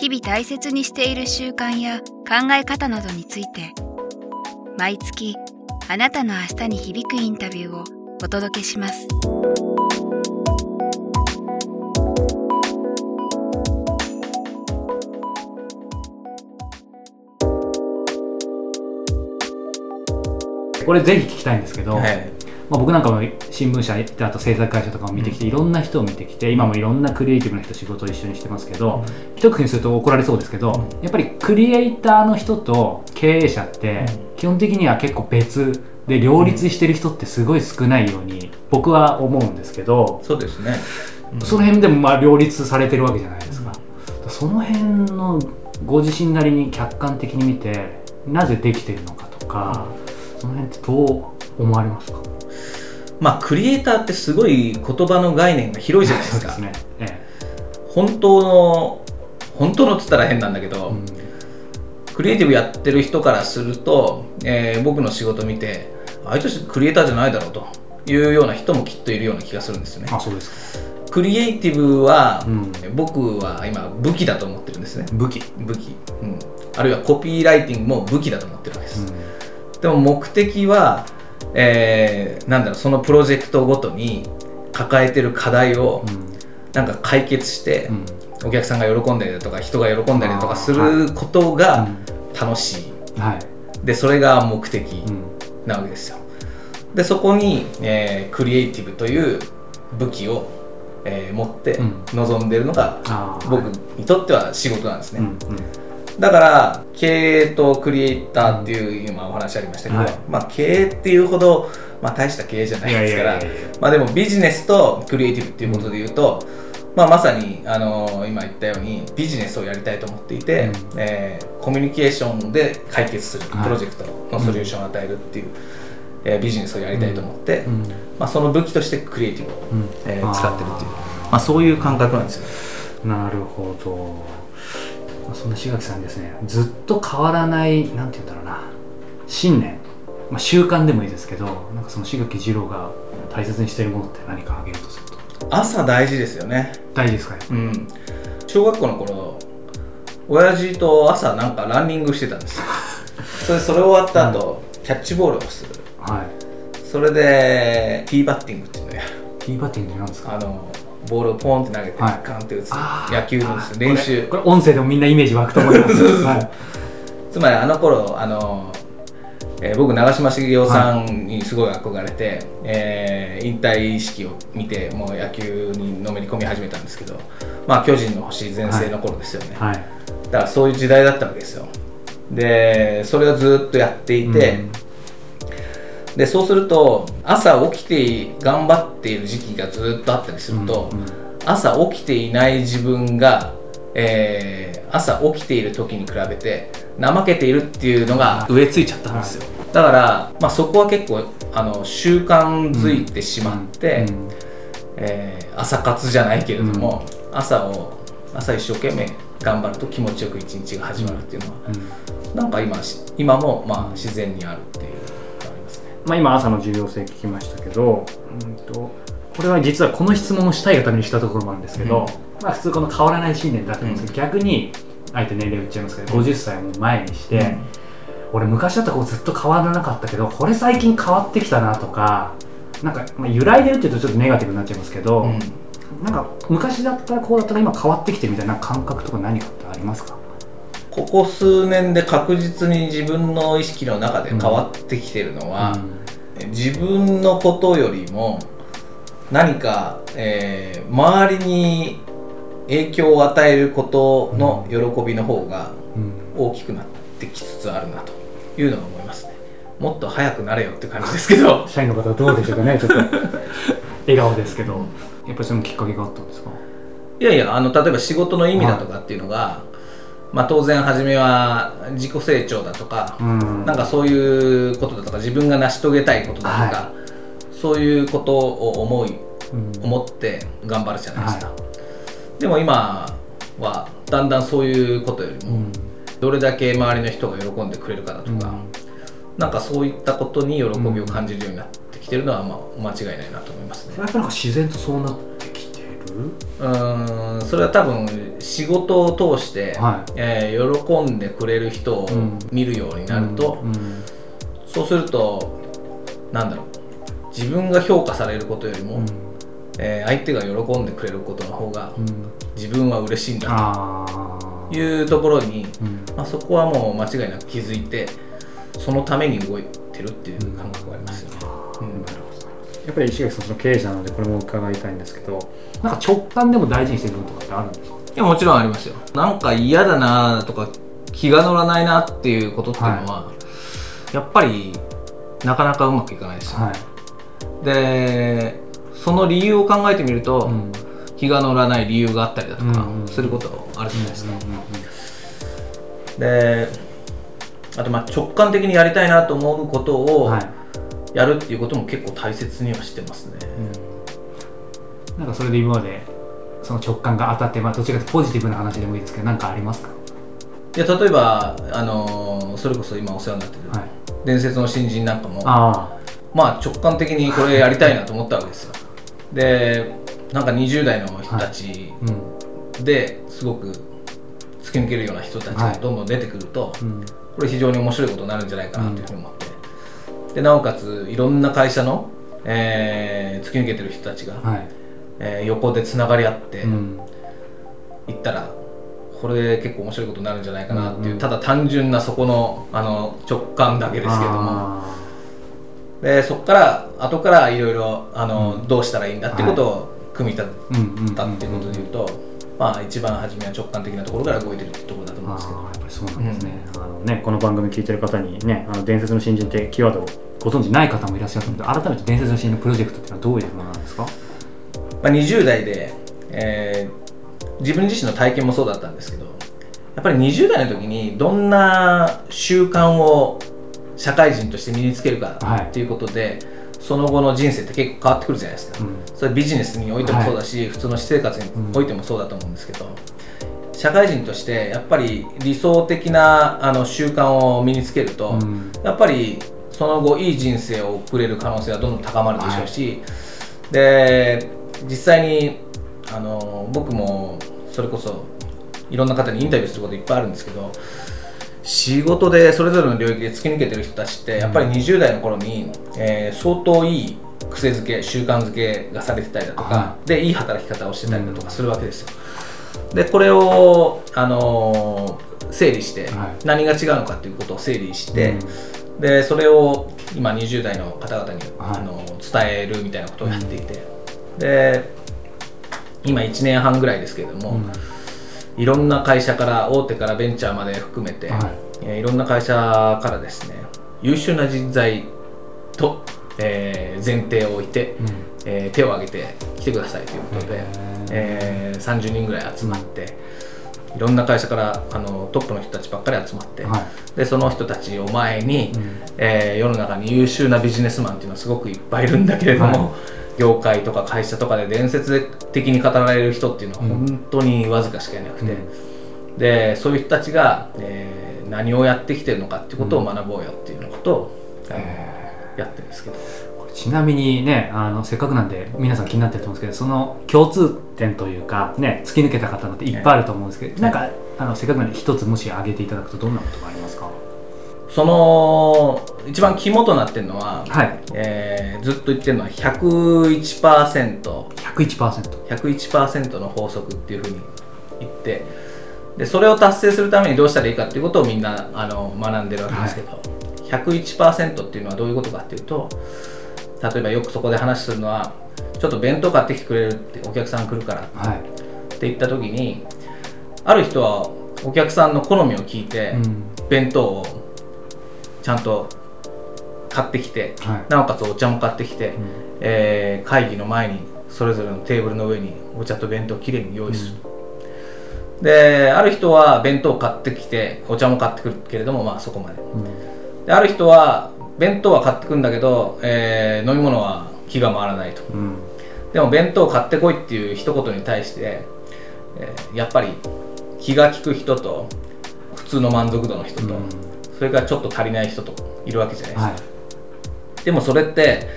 日々大切にしている習慣や考え方などについて毎月あなたの明日に響くインタビューをお届けします。これぜひ聞きたいんですけど、はいまあ、僕なんかも新聞社行ってあと制作会社とかも見てきて、いろんな人を見てきて今もいろんなクリエイティブな人仕事を一緒にしてますけど、一口にすると怒られそうですけど、やっぱりクリエイターの人と経営者って基本的には結構別で両立してる人ってすごい少ないように僕は思うんですけど、そうですね。その辺でもまあ両立されてるわけじゃないですか、その辺のご自身なりに客観的に見てなぜできてるのかとか、その辺ってどう思われますか？まあクリエイターってすごい言葉の概念が広いじゃないですか。すね、え本当の本当のっつったら変なんだけど、えうん。クリエイティブやってる人からすると、えー僕の仕事見てあいつクリエイターじゃないだろうというような人もきっといるような気がするんですよね。あそうですか。クリエイティブは、うん。僕は今武器だと思ってるんですね。武器、武器、うん、あるいはコピーライティングも武器だと思ってるわけです、うでも目的は、えーなんだろうそのプロジェクトごとに抱えてる課題をん。なんか解決して、うん。お客さんが喜んだりだとか人が喜んだりだとかすることが楽しい、うんはい、でそれが目的うん。なわけですよ。でそこに、えークリエイティブという武器を、えー持ってうん。臨んでるのが、僕にとっては仕事なんですね、うん。うんだから経営とクリエイターっていう今お話ありましたけど、はい。まあ、経営っていうほど、まあ、大した経営じゃないですからまあでもビジネスとクリエイティブっていうことで言うと、まあ、まさに、あの今言ったようにビジネスをやりたいと思っていて、うん。えーコミュニケーションで解決するはいプロジェクトのソリューションを与えるっていう、えービジネスをやりたいと思って、うん。まあ、その武器としてクリエイティブを、うん。えー。使ってるっていうあまあ、そういう感覚なんですよ。ね。なるほどまあそんな志垣さんにですねずっと変わらないなんて言うんだろうな信念、まあ、習慣でもいいですけどなんかその志垣二郎が大切にしているものって何か挙げるとすると。朝大事ですよね。大事ですかね。うん、小学校の頃親父と朝なんかランニングしてたんです。よ それそれ終わった後、キャッチボールをする。はい。それでティーバッティングっていうのをや。るティーバッティングって何ですか？あのボールをポンって投げて、はい。カンって打つ野球の練習。これ音声でもみんなイメージ湧くと思います。はい。つまりあの頃あの、えー僕長嶋茂雄さんにすごい憧れて、えー引退式を見てもう野球にのめり込み始めたんですけどまあ巨人の星全盛の頃ですよね、はい。だからそういう時代だったわけですよ。でそれをずっとやっていて、でそうすると朝起きて頑張っている時期がずっとあったりすると、うんうん。朝起きていない自分が、えー朝起きている時に比べて怠けているっていうのが植え付いちゃったんですよ、だから、まあ、そこは結構あの習慣づいてしまって、うん。えー朝活じゃないけれども、朝を朝一生懸命頑張ると気持ちよく一日が始まるっていうのは、うん。なんか今し今もまあ自然にあるっていうまあ、今朝の重要性聞きましたけど、うんとこれは実はこの質問をしたいがためにしたところもあるんですけど、うん。まあ、普通この変わらない信念だと思うんですけど、逆にあえて年齢を言っちゃいますけど、うん50歳も前にして、俺昔だったらこうずっと変わらなかったけどこれ最近変わってきたなとかなんか、まあ、揺らいでるっていうとちょっとネガティブになっちゃいますけど、うん。なんか昔だったらこうだったら今変わってきてるみたいな感覚とか何かってありますか？ここ数年で確実に自分の意識の中で変わってきてるのは、自分のことよりも何か、えー周りに影響を与えることの喜びの方がうん。大きくなってきつつあるなというのが思いますね。もっと早くなれよって感じですけど。社員の方はどうでしょうかねちょっと。笑顔ですけど。やっぱりそのきっかけがあったんですか？いやいやあの例えば仕事の意味だとかっていうのが、まあ、当然初めは自己成長だとか、うん。なんかそういうことだとか自分が成し遂げたいことだとか、はそういうことを思いうん。思って頑張るじゃないですか、でも今はだんだんそういうことよりも、うん。どれだけ周りの人が喜んでくれるかだとか、うん。なんかそういったことに喜びを感じるようになってきてるのは、まあ、間違いないなと思いますね。やっぱなんか自然とそうなっうーん。それは多分仕事を通して、はい。えー喜んでくれる人をうん見るようになると、うん。そうするとなんだろう。自分が評価されることよりも、うん。えー相手が喜んでくれることの方がうん。自分は嬉しいんだというところに、うん。まあ、そこはもう間違いなく気づいてそのために動いてるっていう感覚がありますよね。うんやっぱり石垣さんその経営者なのでこれも伺いたいんですけどなんか直感でも大事にしてる部分とかってあるんですか？いやもちろんありますよ。なんか嫌だなとか気が乗らないなっていうことっていうのは、やっぱりなかなかうまくいかないですよ、はい。でその理由を考えてみると、うん。気が乗らない理由があったりだとかすることあるじゃないですか、であとまあ直感的にやりたいなと思うことをはいやるっていうことも結構大切にはしてますね、なんかそれで今までその直感が当たって、まあ、どちらかというとポジティブな話でもいいですけど何かありますか？いや例えば、あのーそれこそ今お世話になってる、はい。伝説の新人なんかもあまあ直感的にこれやりたいなと思ったわけですよ。でなんか20代の人たちですごく突き抜けるような人たちがどんどん出てくると、うん。これ非常に面白いことになるんじゃないかなというふうに思って、でなおかついろんな会社の、えー突き抜けてる人たちが、はい。えー横でつながり合ってうん。いったら、これ結構面白いことになるんじゃないかなっていう、うんうん。ただ単純なそこのあの直感だけですけれども。あでそこから後からいろいろあの、どうしたらいいんだってことを組み立てたっていうことでいうと、まあ一番初めは直感的なところから動いてるところだと思うんですけど。やっぱりそうなんですね,、あのねこの番組聞いてる方にねあの伝説の新人ってキーワードをご存知ない方もいらっしゃると思うので改めて伝説の新人プロジェクトっていうのはどういうものなんですか？まあ、20代で、えー自分自身の体験もそうだったんですけどやっぱり20代の時にどんな習慣を社会人として身につけるかはいっていうことで、その後の人生って結構変わってくるじゃないですか、うん。それビジネスにおいてもそうだし、普通の私生活においてもそうだと思うんですけど、社会人としてやっぱり理想的なあの習慣を身につけると、うん。やっぱりその後いい人生を送れる可能性はどんどん高まるでしょうし、で実際にあの僕もそれこそいろんな方にインタビューすることいっぱいあるんですけど仕事でそれぞれの領域で突き抜けてる人たちってやっぱり20代の頃に、えー相当いい癖づけ習慣づけがされてたりだとか、はでいい働き方をしてたりだとかするわけですよ。でこれを、あのー整理して、はい。何が違うのかっていうことを整理して、うん。でそれを今20代の方々に、はい。あの伝えるみたいなことをやっていて、で今1年半ぐらいですけれども、うん。いろんな会社から大手からベンチャーまで含めて、はいえーいろんな会社からですね優秀な人材と、えー前提を置いて、うん。えー手を挙げて来てくださいということでえー30人ぐらい集まって、いろんな会社からあのトップの人たちばっかり集まって、はい。でその人たちを前に、うん。えー世の中に優秀なビジネスマンっていうのはすごくいっぱいいるんだけれども、は業界とか会社とかで伝説的に語られる人っていうのはうん本当にわずかしかいなくて、でそういう人たちが、えー何をやってきてるのかってことを学ぼうよっていうようなことを、やってるんですけど。ちなみにねあのせっかくなんで皆さん気になってると思うんですけどその共通点というかね突き抜けた方のっていっぱいあると思うんですけど、なんかあのせっかくなんで一つもし挙げていただくとどんなことがありますか？その一番肝となってるのは、はい。えーずっと言ってるのは 101%101% 101% 101%の法則っていうふうに言ってでそれを達成するためにどうしたらいいかっていうことをみんなあの学んでるわけですけど、101%っていうのはどういうことかっていうと例えばよくそこで話するのはちょっと弁当買ってきてくれるってお客さん来るからはい。って言った時にある人はお客さんの好みを聞いて、うん。弁当をちゃんと買ってきて、はい。なおかつお茶も買ってきて、うん。えー会議の前にそれぞれのテーブルの上にお茶と弁当をきれいに用意する、である人は弁当買ってきてお茶も買ってくるけれどもまあそこまで。である人は弁当は買ってくるんだけど、えー飲み物は気が回らないと。うん。でも弁当買ってこいっていう一言に対して、えーやっぱり気が利く人と普通の満足度の人と、うん。それからちょっと足りない人といるわけじゃないですか、はい。でもそれって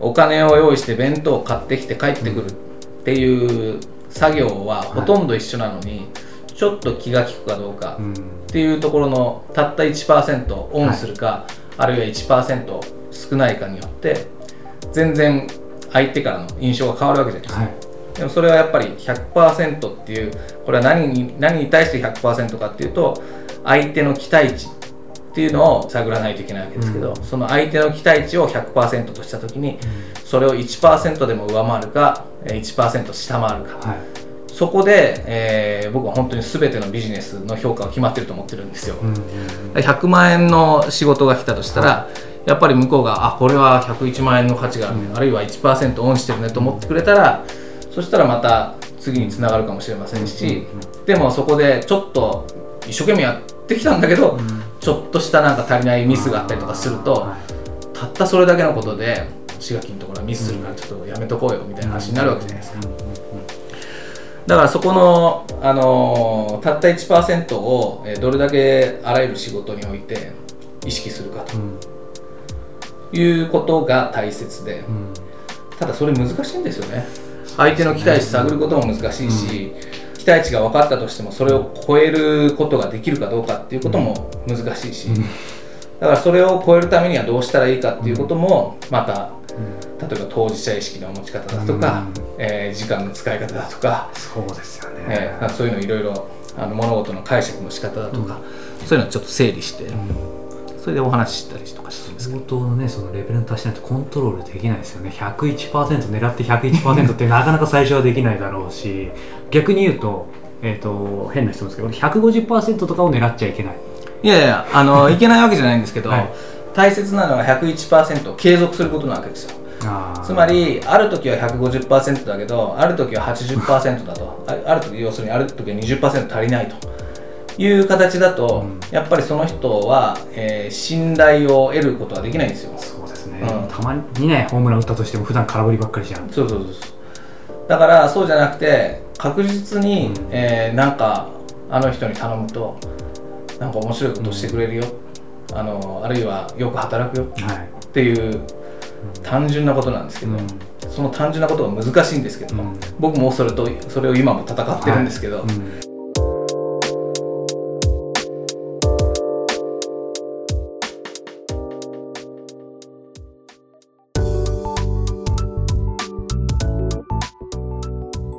お金を用意して弁当を買ってきて帰ってくるっていう作業はほとんど一緒なのに、ちょっと気が利くかどうかうん。っていうところのたった1%オンするか、あるいは1%少ないかによって全然相手からの印象が変わるわけじゃないですか、はい。でもそれはやっぱり100%っていうこれは何に何に対して100%かっていうと相手の期待値っていうのを探らないといけないわけですけど、うん。その相手の期待値を100%とした時にそれを1%でも上回るかえー1%下回るか。はい。そこで、えー僕は本当に全てのビジネスの評価が決まってると思ってるんですよ、うんうん100万円の仕事が来たとしたら、やっぱり向こうがあこれは101万円の価値があるね、あるいは1%オンしてるねと思ってくれたらそしたらまた次につながるかもしれませんし、でもそこでちょっと一生懸命やってきたんだけど、ちょっとしたなんか足りないミスがあったりとかすると、はい。たったそれだけのことで志垣のところはミスするからちょっとやめとこうよみたいな話になるわけじゃないですか。だからそこの、あのーたった1%を、えーどれだけあらゆる仕事において意識するかうん。ということが大切でうん。ただそれ難しいんですよね。相手の期待値探ることも難しいし、期待値が分かったとしてもそれを超えることができるかどうかっていうことも難しいし、だからそれを超えるためにはどうしたらいいかっていうこともまた例えば当事者意識の持ち方だとか、うん。えー時間の使い方だとか、そうですよね。えーそういうのいろいろあの物事の解釈の仕方だとか、そういうのをちょっと整理して、それでお話ししたりとかしてるんですけど。相当のねそのレベルに達しないとコントロールできないですよね101%狙って101%ってなかなか最初はできないだろうし逆に言うと,、えー、と変な質問ですけど150%とかを狙っちゃいけない。いやいやあの いけないわけじゃないんですけど、はい。大切なのは101%を継続することなわけですよ。つまりある時は150%だけどある時は80%だと。あある時要するにある時は20%足りないと。いう形だと、うん。やっぱりその人は、えー信頼を得ることはできないんですよ。そうですね、うん。たまにねホームラン打ったとしても普段空振りばっかりじゃん。そうそうそうそう。だからそうじゃなくて確実に、うん。えーなんかあの人に頼むとなんか面白いことしてくれるよ、あのあるいはよく働くよ。はい。っていう単純なことなんですけど、うん。その単純なことが難しいんですけど、うん。僕もそれとそれを今も戦ってるんですけど、はい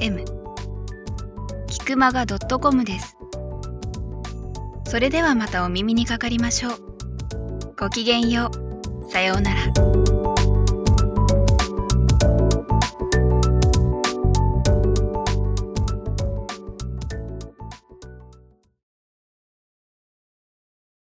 m キクマガ .com です。それではまたお耳にかかりましょう。ごきげんよう。さようなら。